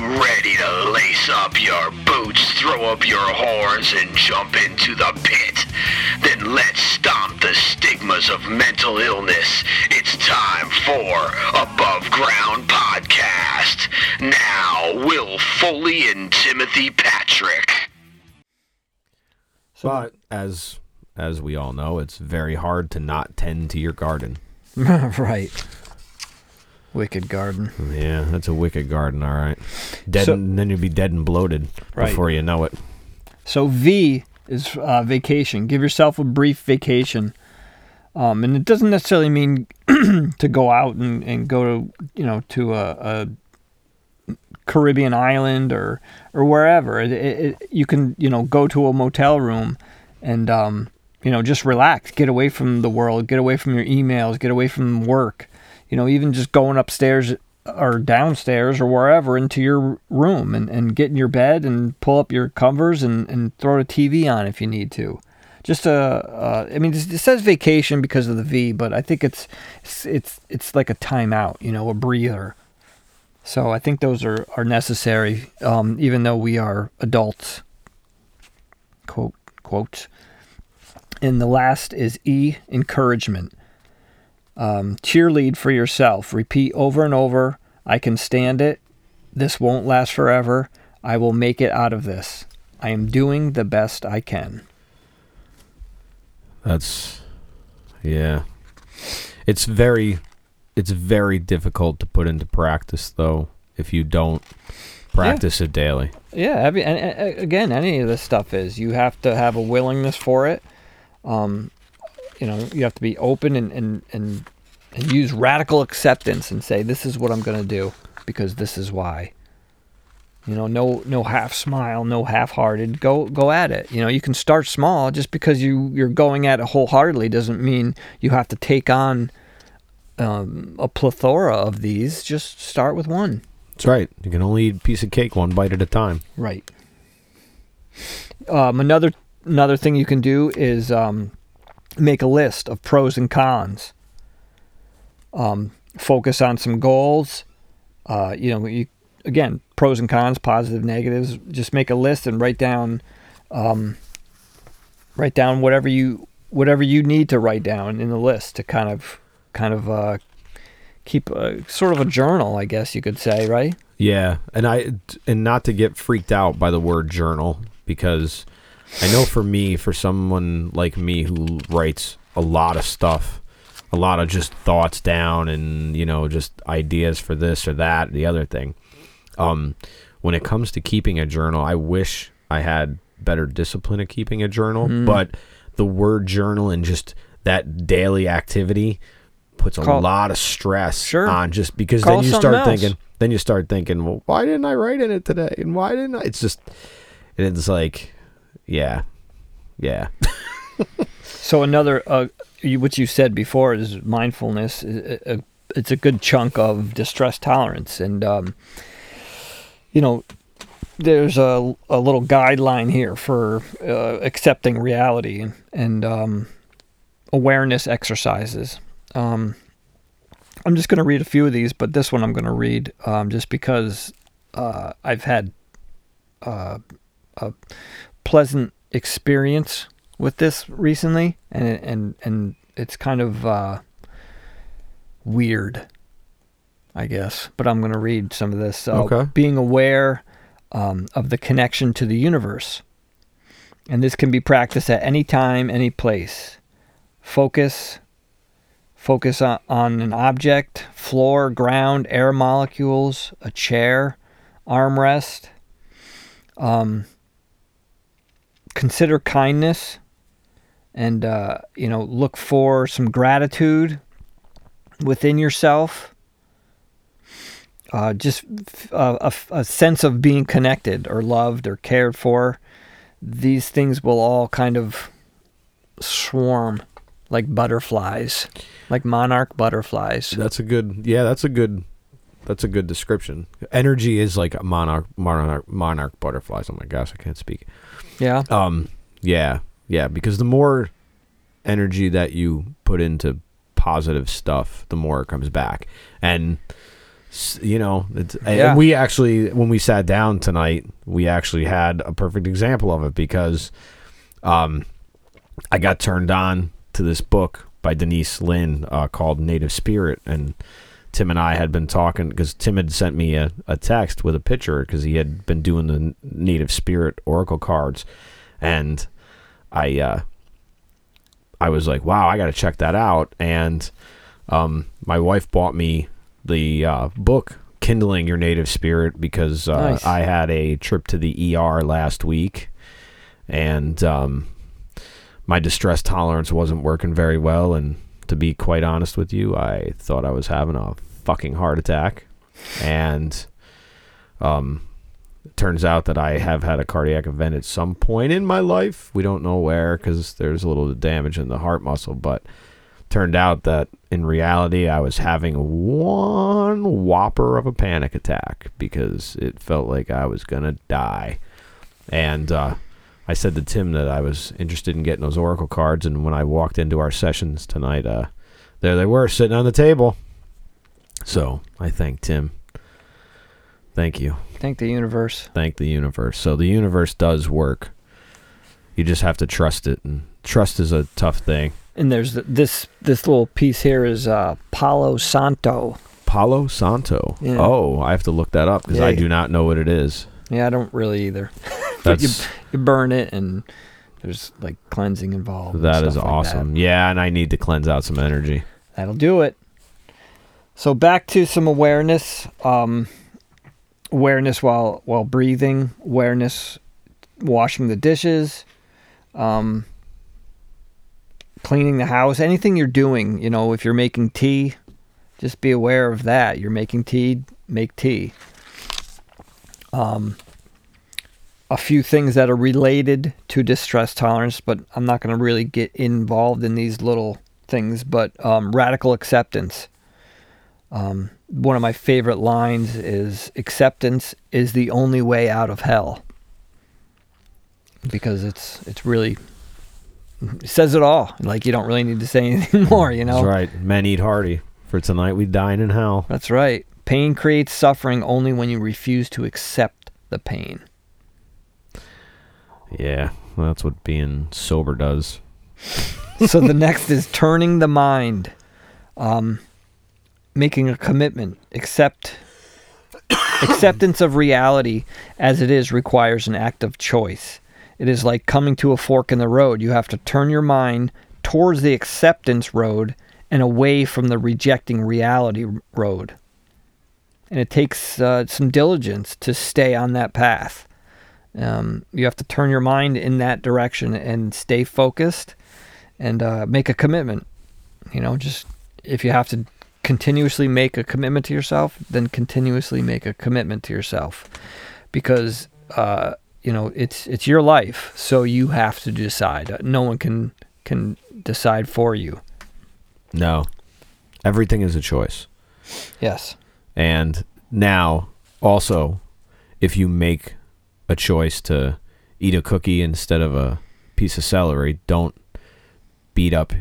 ready to lace up your boots, throw up your horns, and jump into the pit? Then let's stomp the stigmas of mental illness. It's time for Above Ground Podcast. Now, Will Foley and Timothy Patrick. But as as we all know, it's very hard to not tend to your garden. right. Wicked garden. Yeah, that's a wicked garden, all right. Dead, So- and then you'd be dead and bloated Right. before you know it. So V is uh, vacation. Give yourself a brief vacation. Um, and it doesn't necessarily mean to go out and, and go to you know to a, a Caribbean island or or wherever. It, it, it- you can you know go to a motel room and um, you know just relax, get away from the world, get away from your emails, get away from work. You know, even just going upstairs or downstairs or wherever into your room and, and get in your bed and pull up your covers and, and throw a TV on if you need to. Just a, uh, I mean, it says vacation because of the V, but I think it's, it's, it's, it's like a timeout, you know, a breather. So I think those are, are necessary, um, even though we are adults. Quote, quote. And the last is E, encouragement. Um, cheerlead for yourself. Repeat over and over. I can stand it. This won't last forever. I will make it out of this. I am doing the best I can. That's yeah. It's very it's very difficult to put into practice though if you don't practice it daily. Yeah, every, and, and again, any of this stuff is you have to have a willingness for it. Um, you know, you have to be open and and and, and use radical acceptance and say this is what I'm going to do because this is why. You know, no no half smile, no half hearted. Go go at it. You know, you can start small. Just because you you're going at it wholeheartedly doesn't mean you have to take on um, a plethora of these. Just start with one. That's right. You can only eat a piece of cake one bite at a time. Right. Um, another another thing you can do is um, make a list of pros and cons. Um, focus on some goals. Uh, you know, you again pros and cons, positive, negatives. Just make a list and write down, um, write down whatever you whatever you need to write down in the list to kind of kind of uh, keep a, sort of a journal, I guess you could say, right? Yeah, and I and not to get freaked out by the word journal because I know for me, for someone like me who writes a lot of stuff, a lot of just thoughts down and you know just ideas for this or that, the other thing. Um, when it comes to keeping a journal, I wish I had better discipline of keeping a journal, but the word journal and just that daily activity puts a Call- lot of stress Sure. on just because Call then you start else. thinking then you start thinking, well, why didn't I write in it today? And why didn't I? It's just, and it's like, yeah, yeah, So another, uh, what you said before is mindfulness. It's a good chunk of distress tolerance, and um, you know, there's a, a little guideline here for uh, accepting reality and, and um, awareness exercises. Um, I'm just going to read a few of these, but this one I'm going to read um, just because uh, I've had uh, a pleasant experience with this recently, and and and it's kind of uh, weird, I guess. But I'm going to read some of this. Uh, Okay. Being aware um, of the connection to the universe, and this can be practiced at any time, any place. Focus. Focus on, on an object, floor, ground, air molecules, a chair, armrest. Um, consider kindness and uh, you know look for some gratitude within yourself uh, just a sense of being connected or loved or cared for these things will all kind of swarm like butterflies like monarch butterflies that's a good, yeah, that's a good, that's a good description. Energy is like a monarch, monarch, monarch butterflies. Oh my gosh, I can't speak. yeah Um, yeah, yeah, because the more energy that you put into positive stuff, the more it comes back. And you know, it's, Yeah. and we actually when we sat down tonight, we actually had a perfect example of it because, um, I got turned on to this book by Denise Linn uh, called Native Spirit, and Tim and I had been talking because Tim had sent me a, a text with a picture because he had been doing the Native Spirit Oracle cards, and I uh, I was like, wow, I got to check that out, and um, my wife bought me the uh, book Kindling Your Native Spirit because uh, Nice. I had a trip to the ER last week, and um, my distress tolerance wasn't working very well, and to be quite honest with you, I thought I was having a fucking heart attack, and um, turns out that I have had a cardiac event at some point in my life. We don't know where because there's a little damage in the heart muscle, but turned out that in reality I was having one whopper of a panic attack because it felt like I was gonna die, and uh, I said to Tim that I was interested in getting those oracle cards, and when I walked into our sessions tonight, uh, there they were sitting on the table. So I thanked Tim. Thank you. Thank the universe. Thank the universe. So the universe does work. You just have to trust it, and trust is a tough thing. And there's th- this this little piece here is uh, Palo Santo. Palo Santo. Yeah. Oh, I have to look that up because I Yeah. do not know what it is. Yeah, I don't really either. But you, That's you burn it and there's like cleansing involved. and that is stuff like awesome. Yeah, and I need to cleanse out some energy. That'll do it. So back to some awareness. Um, awareness while while breathing. Awareness washing the dishes. Um, cleaning the house. Anything you're doing. You know, if you're making tea, just be aware of that. You're making tea. Make tea. Um, a few things that are related to distress tolerance, but I'm not going to really get involved in these little things. But um, radical acceptance. Um, one of my favorite lines is acceptance is the only way out of hell because it's it's really it says it all like you don't really need to say anything more you know That's right. Men eat hearty. For tonight, we dine in hell. that's right pain creates suffering only when you refuse to accept the pain Yeah, well, that's what being sober does. so the next is turning the mind um, making a commitment. Accept acceptance of reality as it is requires an act of choice. It is like coming to a fork in the road. You have to turn your mind towards the acceptance road and away from the rejecting reality road. And it takes uh, some diligence to stay on that path. Um, you have to turn your mind in that direction and stay focused and uh, make a commitment. You know, just if you have to continuously make a commitment to yourself, then continuously make a commitment to yourself, because uh, you know it's it's your life, so you have to decide. Uh, No one can can decide for you. No, everything is a choice. Yes. And now, also, if you make a choice to eat a cookie instead of a piece of celery, don't beat up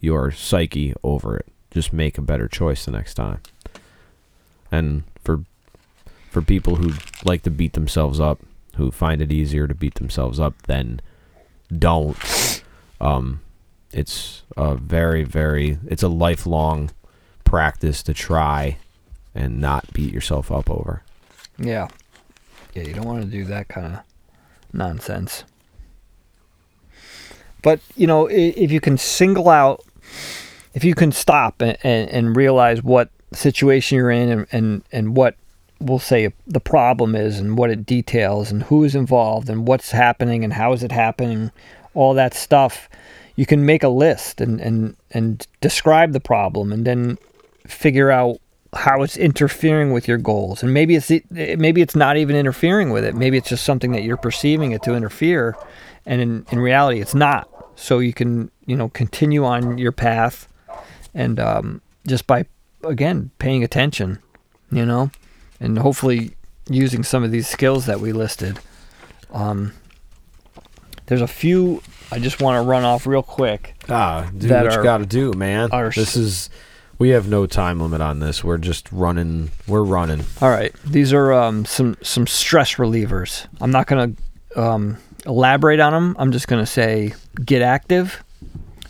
your psyche over it. Just make a better choice the next time. And for for people who like to beat themselves up, who find it easier to beat themselves up, then don't. Um, it's a very, very, it's a lifelong practice to try and not beat yourself up over. Yeah. Yeah, you don't want to do that kind of nonsense. But, you know, if you can single out, if you can stop and, and, and realize what situation you're in and, and, and what we'll say the problem is and what it details and who is involved and what's happening and how is it happening, all that stuff, you can make a list and, and, and describe the problem and then figure out how it's interfering with your goals. And maybe it's maybe it's not even interfering with it. Maybe it's just something that you're perceiving it to interfere and in, in reality it's not. So you can you know continue on your path and um, just by again paying attention you know and hopefully using some of these skills that we listed um, there's a few i just want to run off real quick Ah, do what you are- got to do, man. are this is We have no time limit on this. We're just running. We're running. All right. These are um, some some stress relievers. I'm not gonna um, elaborate on them. I'm just gonna say get active,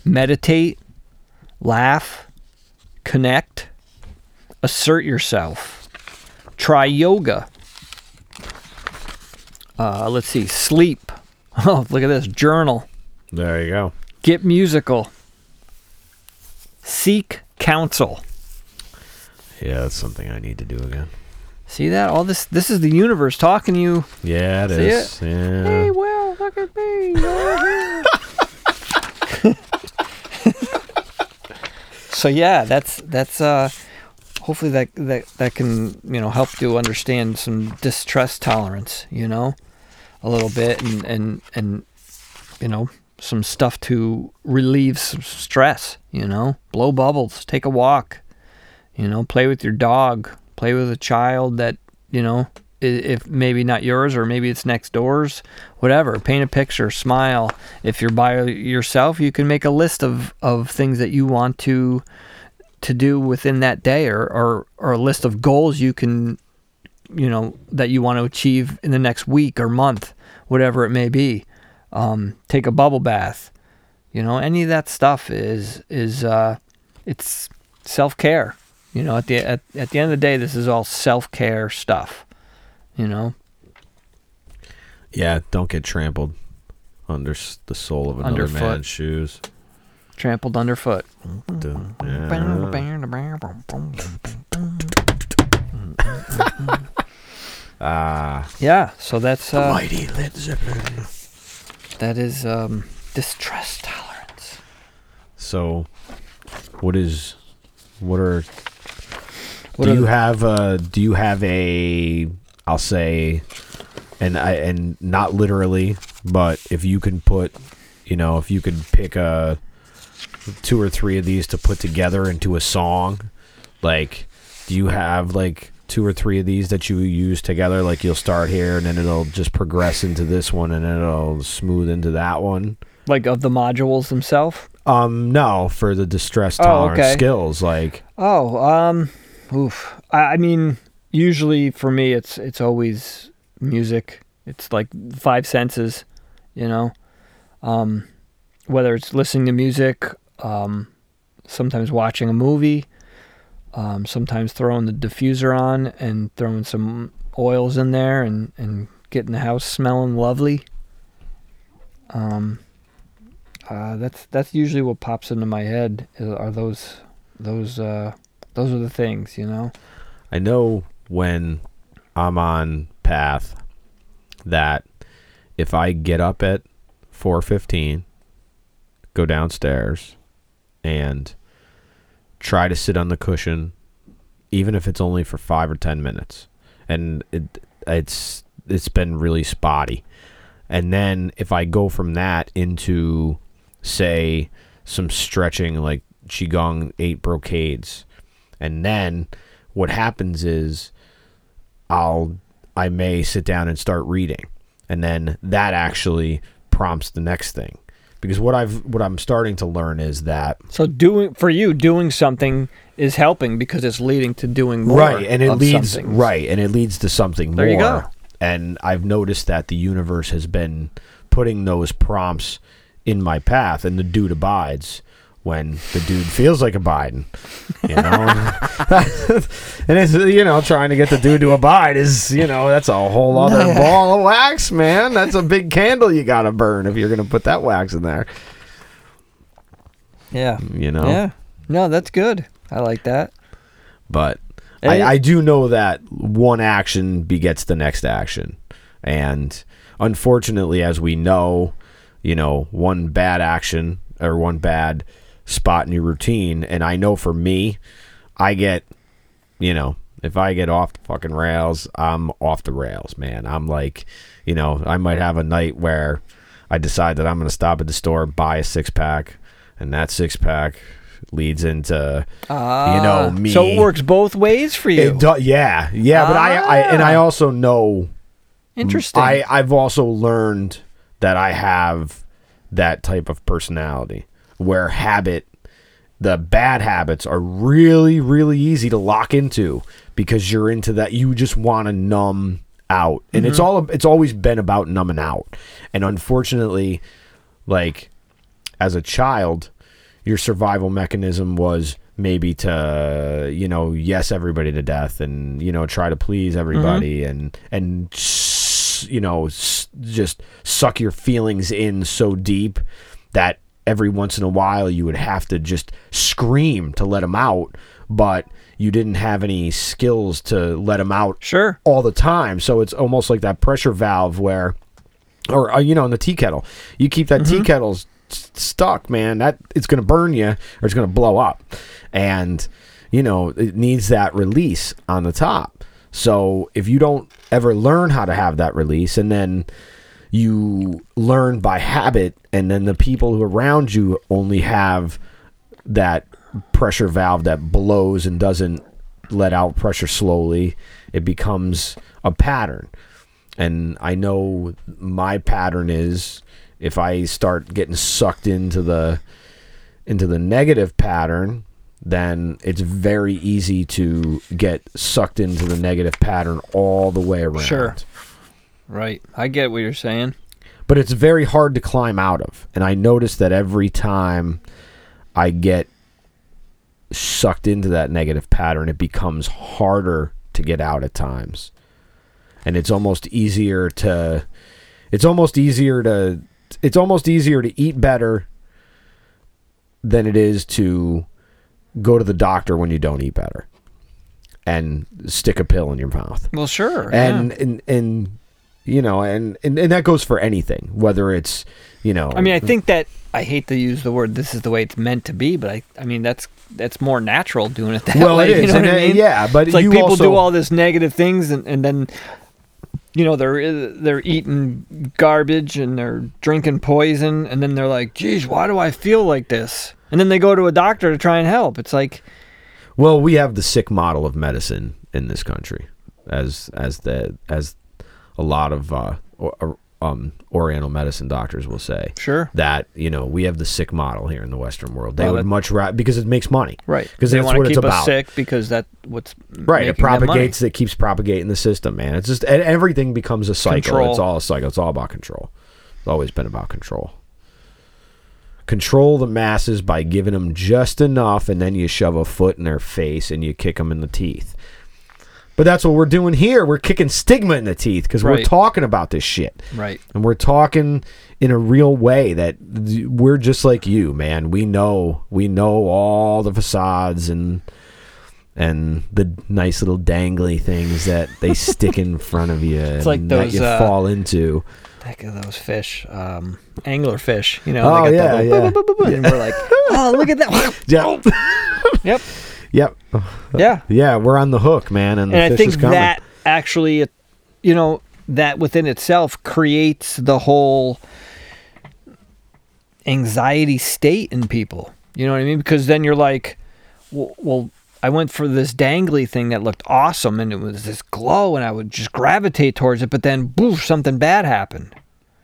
meditate, laugh, connect, assert yourself, try yoga. Uh, let's see, sleep. Oh, look at this journal. There you go. Get musical. Seek counsel. Yeah, that's something I need to do again. See that? All this this is the universe talking to you. Yeah, it See is. Yeah. Hey, Will, look at me. over here." So yeah, that's that's uh hopefully that that that can, you know, help you understand some distress tolerance, you know, a little bit and and and you know, some stuff to relieve some stress, you know. Blow bubbles, take a walk, you know, play with your dog, play with a child that, you know, if maybe not yours or maybe it's next door's, whatever. Paint a picture, smile. If you're by yourself, you can make a list of, of things that you want to to do within that day or, or, or a list of goals you can you know that you want to achieve in the next week or month, whatever it may be. Um, take a bubble bath. You know, any of that stuff is is uh, it's self care. You know, at the at, at the end of the day, this is all self care stuff. You know, Yeah, don't get trampled under the sole of another Underfoot. man's shoes. trampled underfoot. Yeah. Ah, Yeah, so that's uh, mighty Led Zeppelin. that is um, distress tolerance. So, what is, what are, What do are you the- have a, do you have a, I'll say, and I, and not literally, but if you can put, you know, if you could pick a, two or three of these to put together into a song, like, do you have like two or three of these that you use together? Like you'll start here and then it'll just progress into this one and then it'll smooth into that one. Like of the modules themselves. Um, no, for the distress Oh, tolerance okay. skills, like Oh, um, oof. I, I mean, usually for me, it's it's always music. It's like five senses, you know. Um, whether it's listening to music, um, sometimes watching a movie, um, sometimes throwing the diffuser on and throwing some oils in there and and getting the house smelling lovely. Um, uh, that's that's usually what pops into my head. Are those those uh those are the things, you know. I know when I'm on path that if I get up at 4:15, go downstairs and try to sit on the cushion even if it's only for 5 or 10 minutes and it it's it's been really spotty. And then if I go from that into say some stretching like qigong eight brocades and then what happens is I'll I may sit down and start reading and then that actually prompts the next thing because what I've what I'm starting to learn is that So doing for you, doing something is helping because it's leading to doing more. right and it leads right and it leads to something There more you go. and I've noticed that the universe has been putting those prompts in my path and the dude abides when the dude feels like a Biden. you know and it's you know trying to get the dude to abide is you know that's a whole other ball of wax man that's a big candle you gotta burn if you're gonna put that wax in there Yeah. you know Yeah. No, that's good. I like that. but I, I do know that one action begets the next action and unfortunately as we know you know one bad action or one bad spot in your routine. And i know for me i get you know if i get off the fucking rails i'm off the rails man. I'm like you know i might have a night where i decide that i'm going to stop at the store buy a six pack and that six pack leads into you know Ah, me So it works both ways for you. it do, yeah, yeah, but I, I and I also know Interesting. I I've also learned that I have that type of personality where habit the bad habits are really really easy to lock into because you're into that you just want to numb out. And it's mm-hmm. all it's always been about numbing out. And unfortunately like as a child your survival mechanism was maybe to you know yes everybody to death and you know try to please mm-hmm. everybody and and you know just suck your feelings in so deep that every once in a while you would have to just scream to let them out but you didn't have any skills to let them out Sure. all the time. So it's almost like that pressure valve where or uh, you know in the tea kettle. You keep that tea kettle s- stuck man that it's going to burn you or it's going to blow up. And you know it needs that release on the top. So if you don't ever learn how to have that release and then you learn by habit and then the people who around you only have that pressure valve that blows and doesn't let out pressure slowly it becomes a pattern and I know my pattern is if I start getting sucked into the into the negative pattern, then it's very easy to get sucked into the negative pattern all the way around. Sure. Right. I get what you're saying. But it's very hard to climb out of. And I notice that every time I get sucked into that negative pattern, it becomes harder to get out at times. And it's almost easier to it's almost easier to it's almost easier to eat better than it is to go to the doctor when you don't eat better and stick a pill in your mouth Well, sure. and yeah. and and you know and, and and that goes for anything whether it's you know I mean, I think that I hate to use the word "this is the way it's meant to be," but I, I mean, that's that's more natural doing it that well way. it is You know I mean? yeah but It's like you people also, do all this negative things, and, and then you know they're they're eating garbage and they're drinking poison, and then they're like, "Geez, why do I feel like this?" And then they go to a doctor to try and help. It's like, well we have the sick model of medicine in this country as as the as a lot of uh or, um oriental medicine doctors will say sure, that you know we have the sick model here in the western world they Well, would that- much rather because it makes money right? because they that's want what to it's keep us about sick because that's what's Right, it propagates. It keeps propagating the system, man. It's just everything becomes a cycle. Control. It's all a cycle. It's all about control. It's always been about control. Control the masses by giving them just enough, and then you shove a foot in their face and you kick them in the teeth. But that's what we're doing here. We're kicking stigma in the teeth because we're talking about this shit, Right. and we're talking in a real way that we're just like you, man. We know, we know all the facades and and the nice little dangly things that they stick in front of you and like that those, you uh, fall into. Think of those fish, um, angler fish. You know, Oh, they got yeah, that yeah. little boop, boop, boop, boop, and we're like, oh, look at that. Yep. yep. Yep. Yeah. Yeah, we're on the hook, man, and the and I think that actually, you know, that within itself creates the whole anxiety state in people. You know what I mean? Because then you're like, well, well, I went for this dangly thing that looked awesome, and it was this glow, and I would just gravitate towards it. But then, boof, something bad happened.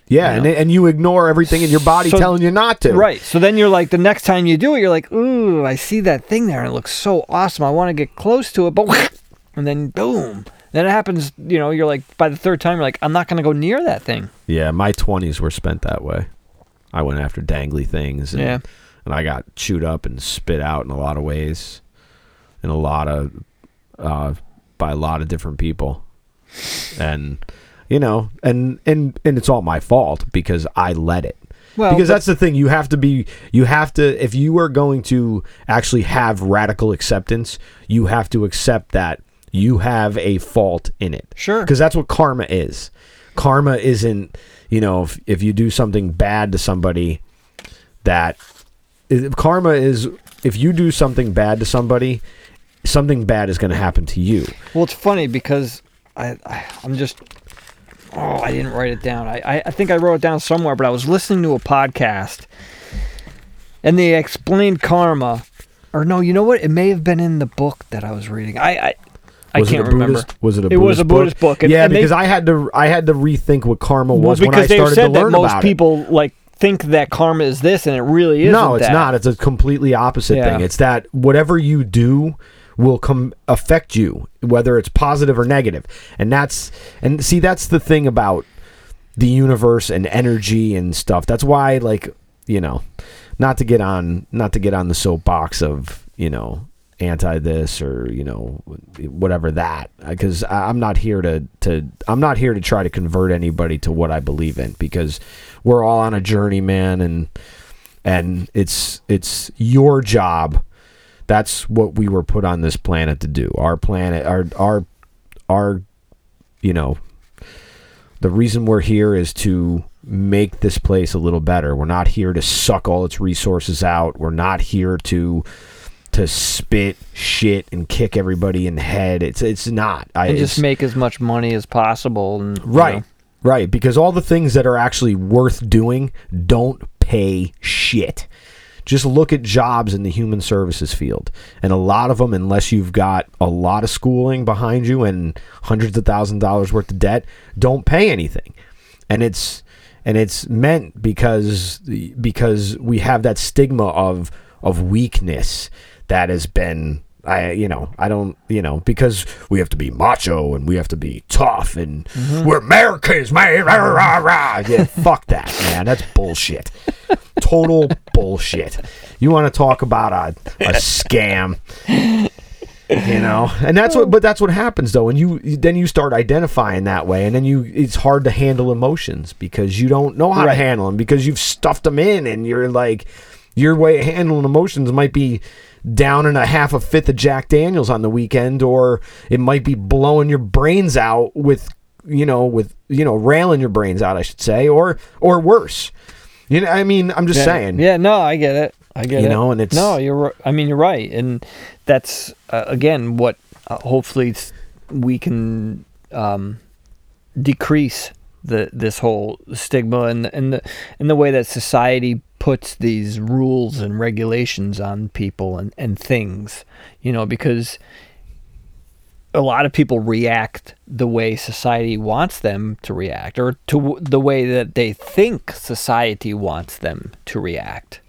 Yeah, you and and you ignore everything in your body So- telling you not to. Right. So then you're like, the next time you do it, you're like, ooh, I see that thing there, and it looks so awesome. I want to get close to it, but and then boom. Then it happens, you know, you're like, by the third time, you're like, I'm not going to go near that thing. Yeah, my twenties were spent that way. I went after dangly things, and, Yeah. and I got chewed up and spit out in a lot of ways, in a lot of, uh, by a lot of different people, and you know, and and and it's all my fault because I let it. Well, because that's the thing you have to be you have to if you are going to actually have radical acceptance you have to accept that you have a fault in it Sure. because that's what karma is karma isn't you know if, if you do something bad to somebody that karma is if you do something bad to somebody something bad is going to happen to you Well, it's funny because I, I I'm just oh I didn't write it down. I, I I think I wrote it down somewhere, but I was listening to a podcast, and they explained karma, or no, you know what? It may have been in the book that I was reading. I I, I was can't remember. Was it a It was a Buddhist Buddhist book, and- yeah and they- because I had to I had to rethink what karma Well, was when I started said to that learn most about it. people like think that karma is this and it really isn't. no, it's that. not. It's a completely opposite Yeah. thing. It's that whatever you do will come affect you, whether it's positive or. And that's and see that's the thing about the universe and energy and stuff. That's why like, you know, not to get on not to get on the soapbox of, you know, anti this or, you know, whatever that because I'm not here to to I'm not here to try to convert anybody to what I believe in because we're all on a journey, man, and and it's it's your job that's what we were put on this planet to do our planet our our our you know the reason we're here is to make this place a little better we're not here to suck all its resources out we're not here to to spit shit and kick everybody in the head it's it's not I and just make as much money as possible. And you Right. know. Right. Because all the things that are actually worth doing don't pay shit. Just look at jobs in the human services field. And a lot of them, unless you've got a lot of schooling behind you and hundreds of thousand dollars worth of debt, don't pay anything. And it's and it's meant because because we have that stigma of of weakness that has been I you know I don't you know because we have to be macho and we have to be tough and mm-hmm. we're Americans man rah, rah, rah. yeah fuck that man. That's bullshit. Total bullshit. You want to talk about a, a scam you know? And that's what but that's what happens though and you then you start identifying that way and then you it's hard to handle emotions because you don't know how to handle them because you've stuffed them in and you're like your way of handling emotions might be down in a half a fifth of jack daniels on the weekend or it might be blowing your brains out with you know with you know railing your brains out i should say or or worse you know i mean i'm just Yeah. saying Yeah, no, I get it. I get You it. know, and it's- no, you're. I mean, you're right, and that's uh, again what uh, hopefully we can um, decrease the this whole stigma and the, and the and the way that society puts these rules and regulations on people and and things. You know, because a lot of people react the way society wants them to react or to the way that they think society wants them to react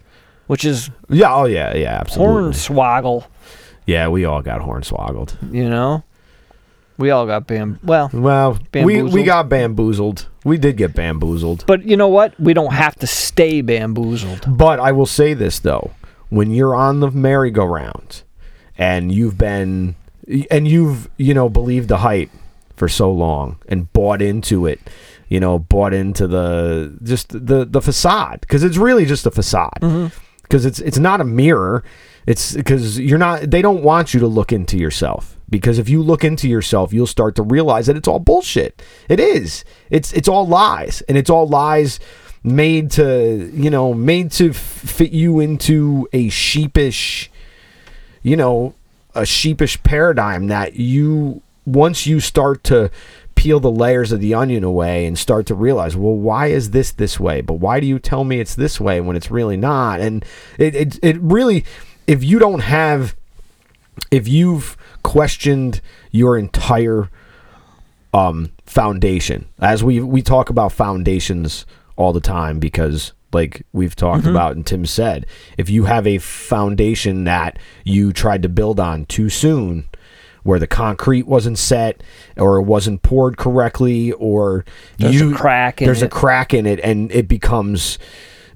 which is yeah oh yeah yeah absolutely. hornswoggle. Yeah we all got hornswoggled. You know we all got bam well Well, we, we got bamboozled. We did get bamboozled. but you know what we don't have to stay bamboozled But I will say this though, when you're on the merry-go-round and you've been and you've, you know, believed the hype for so long and bought into it, you know, bought into the just the the facade because it's really just a facade. Mm-hmm. Because it's it's not a mirror. It's because you're not they don't want you to look into yourself. Because if you look into yourself, you'll start to realize that it's all bullshit. It is. It's it's all lies and it's all lies made to you know made to fit you into a sheepish you know a sheepish paradigm that you once you start to peel the layers of the onion away and start to realize well why is this this way but why do you tell me it's this way when it's really not and it it, it really if you don't have if you've questioned your entire um foundation as we we talk about foundations all the time because like we've talked about and Tim said if you have a foundation that you tried to build on too soon where the concrete wasn't set or it wasn't poured correctly or There's a you crack in it. there's a crack in it and it becomes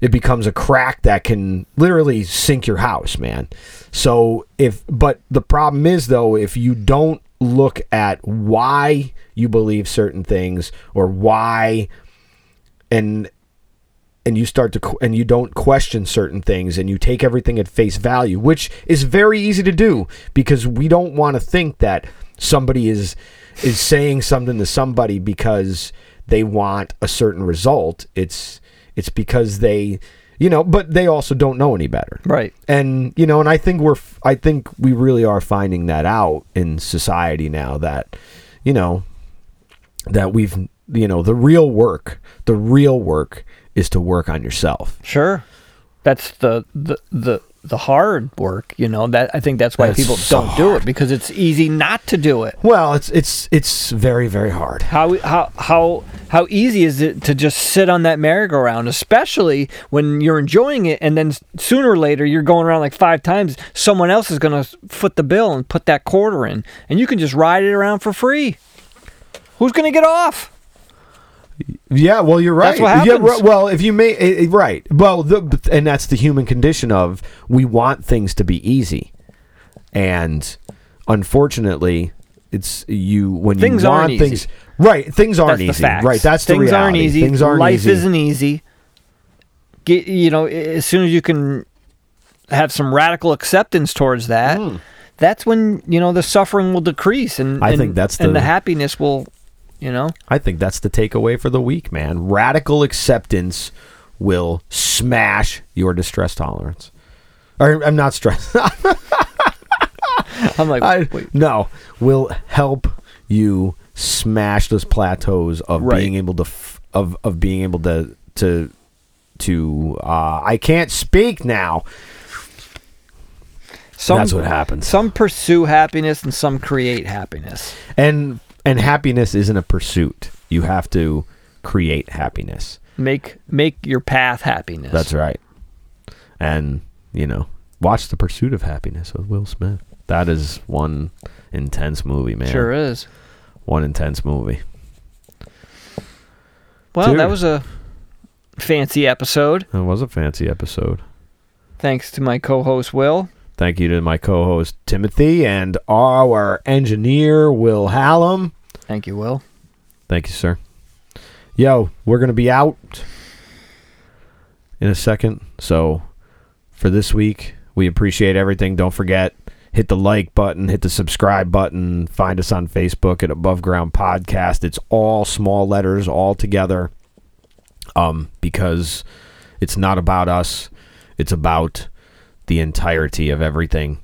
it becomes a crack that can literally sink your house man. So if but the problem is though if you don't look at why you believe certain things or why and and you start to and you don't question certain things and you take everything at face value which is very easy to do because we don't want to think that somebody is is saying something to somebody because they want a certain result. It's it's because they you know but they also don't know any better. Right. And you know and i think we're I think we really are finding that out in society now that you know that we've you know the real work the real work is to work on yourself. Sure. That's the the the the hard work. You know that I think that's why That's people so don't do it because it's easy not to do it. Well, it's it's it's very very hard. How how how how easy is it to just sit on that merry-go-round, especially when you're enjoying it, and then sooner or later you're going around like five times. Someone else is gonna foot the bill and put that quarter in, and you can just ride it around for free. Who's gonna get off? Yeah, well, you're right. That's what happens. ri- well, if you may, eh, eh, right. Well, the, and that's the human condition of we want things to be easy, and unfortunately, it's you when Things you aren't want easy. things. Right, things aren't That's easy. the. Right, that's the things reality. aren't easy. Things aren't easy. Life easy. isn't easy. Get you know, as soon as you can have some radical acceptance towards that, that's when you know the suffering will decrease, and. I and- think that's and the- the happiness will, you know. I think that's the takeaway for the week, man. Radical acceptance will smash your distress tolerance. Or I'm not stressed. I'm like, I, wait, no, will help you smash those plateaus of Right. being able to f- of of being able to to to uh, I can't speak now. some, That's what happens. Some pursue happiness and some create happiness. And and happiness isn't a pursuit. You have to create happiness. Make make your path happiness. That's right. And you know, watch The Pursuit of Happiness with Will Smith. That is one intense movie, man. Sure is. One intense movie. Well, Dude. that was a fancy episode. That was a fancy episode. Thanks to my co-host Will. Thank you to my co-host Timothy and our engineer Will Hallam. Thank you, Will. Thank you, sir. Yo, we're gonna be out in a second. So for this week, we appreciate everything. Don't forget, hit the like button, hit the subscribe button, find us on Facebook at Above Ground Podcast. It's all small letters all together. Um, because it's not about us. It's about the entirety of everything.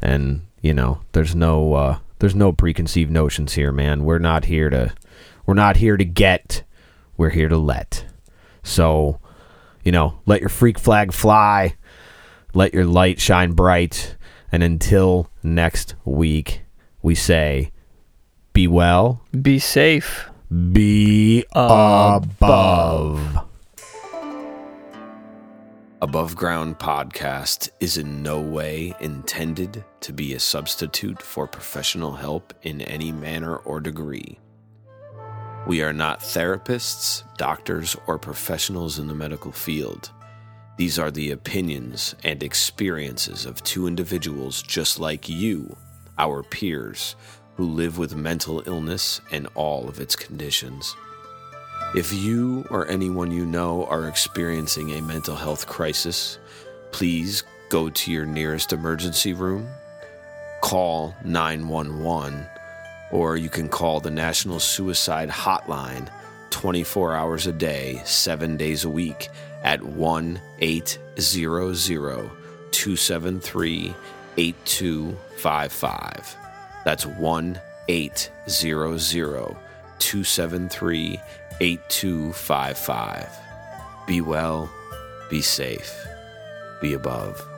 And, you know, there's no uh there's no preconceived notions here, man. We're not here to we're not here to get. We're here to let. So, you know, let your freak flag fly. Let your light shine bright. And until next week, we say be well, Be safe. be above. Above Ground Podcast is in no way intended to be a substitute for professional help in any manner or degree. We are not therapists, doctors, or professionals in the medical field. These are the opinions and experiences of two individuals just like you, our peers, who live with mental illness and all of its conditions. If you or anyone you know are experiencing a mental health crisis, please go to your nearest emergency room, call 911, or you can call the National Suicide Hotline 24 hours a day, 7 days a week at 1 800 273 8255. That's 1 800 273 8255. Be well, be safe, be above.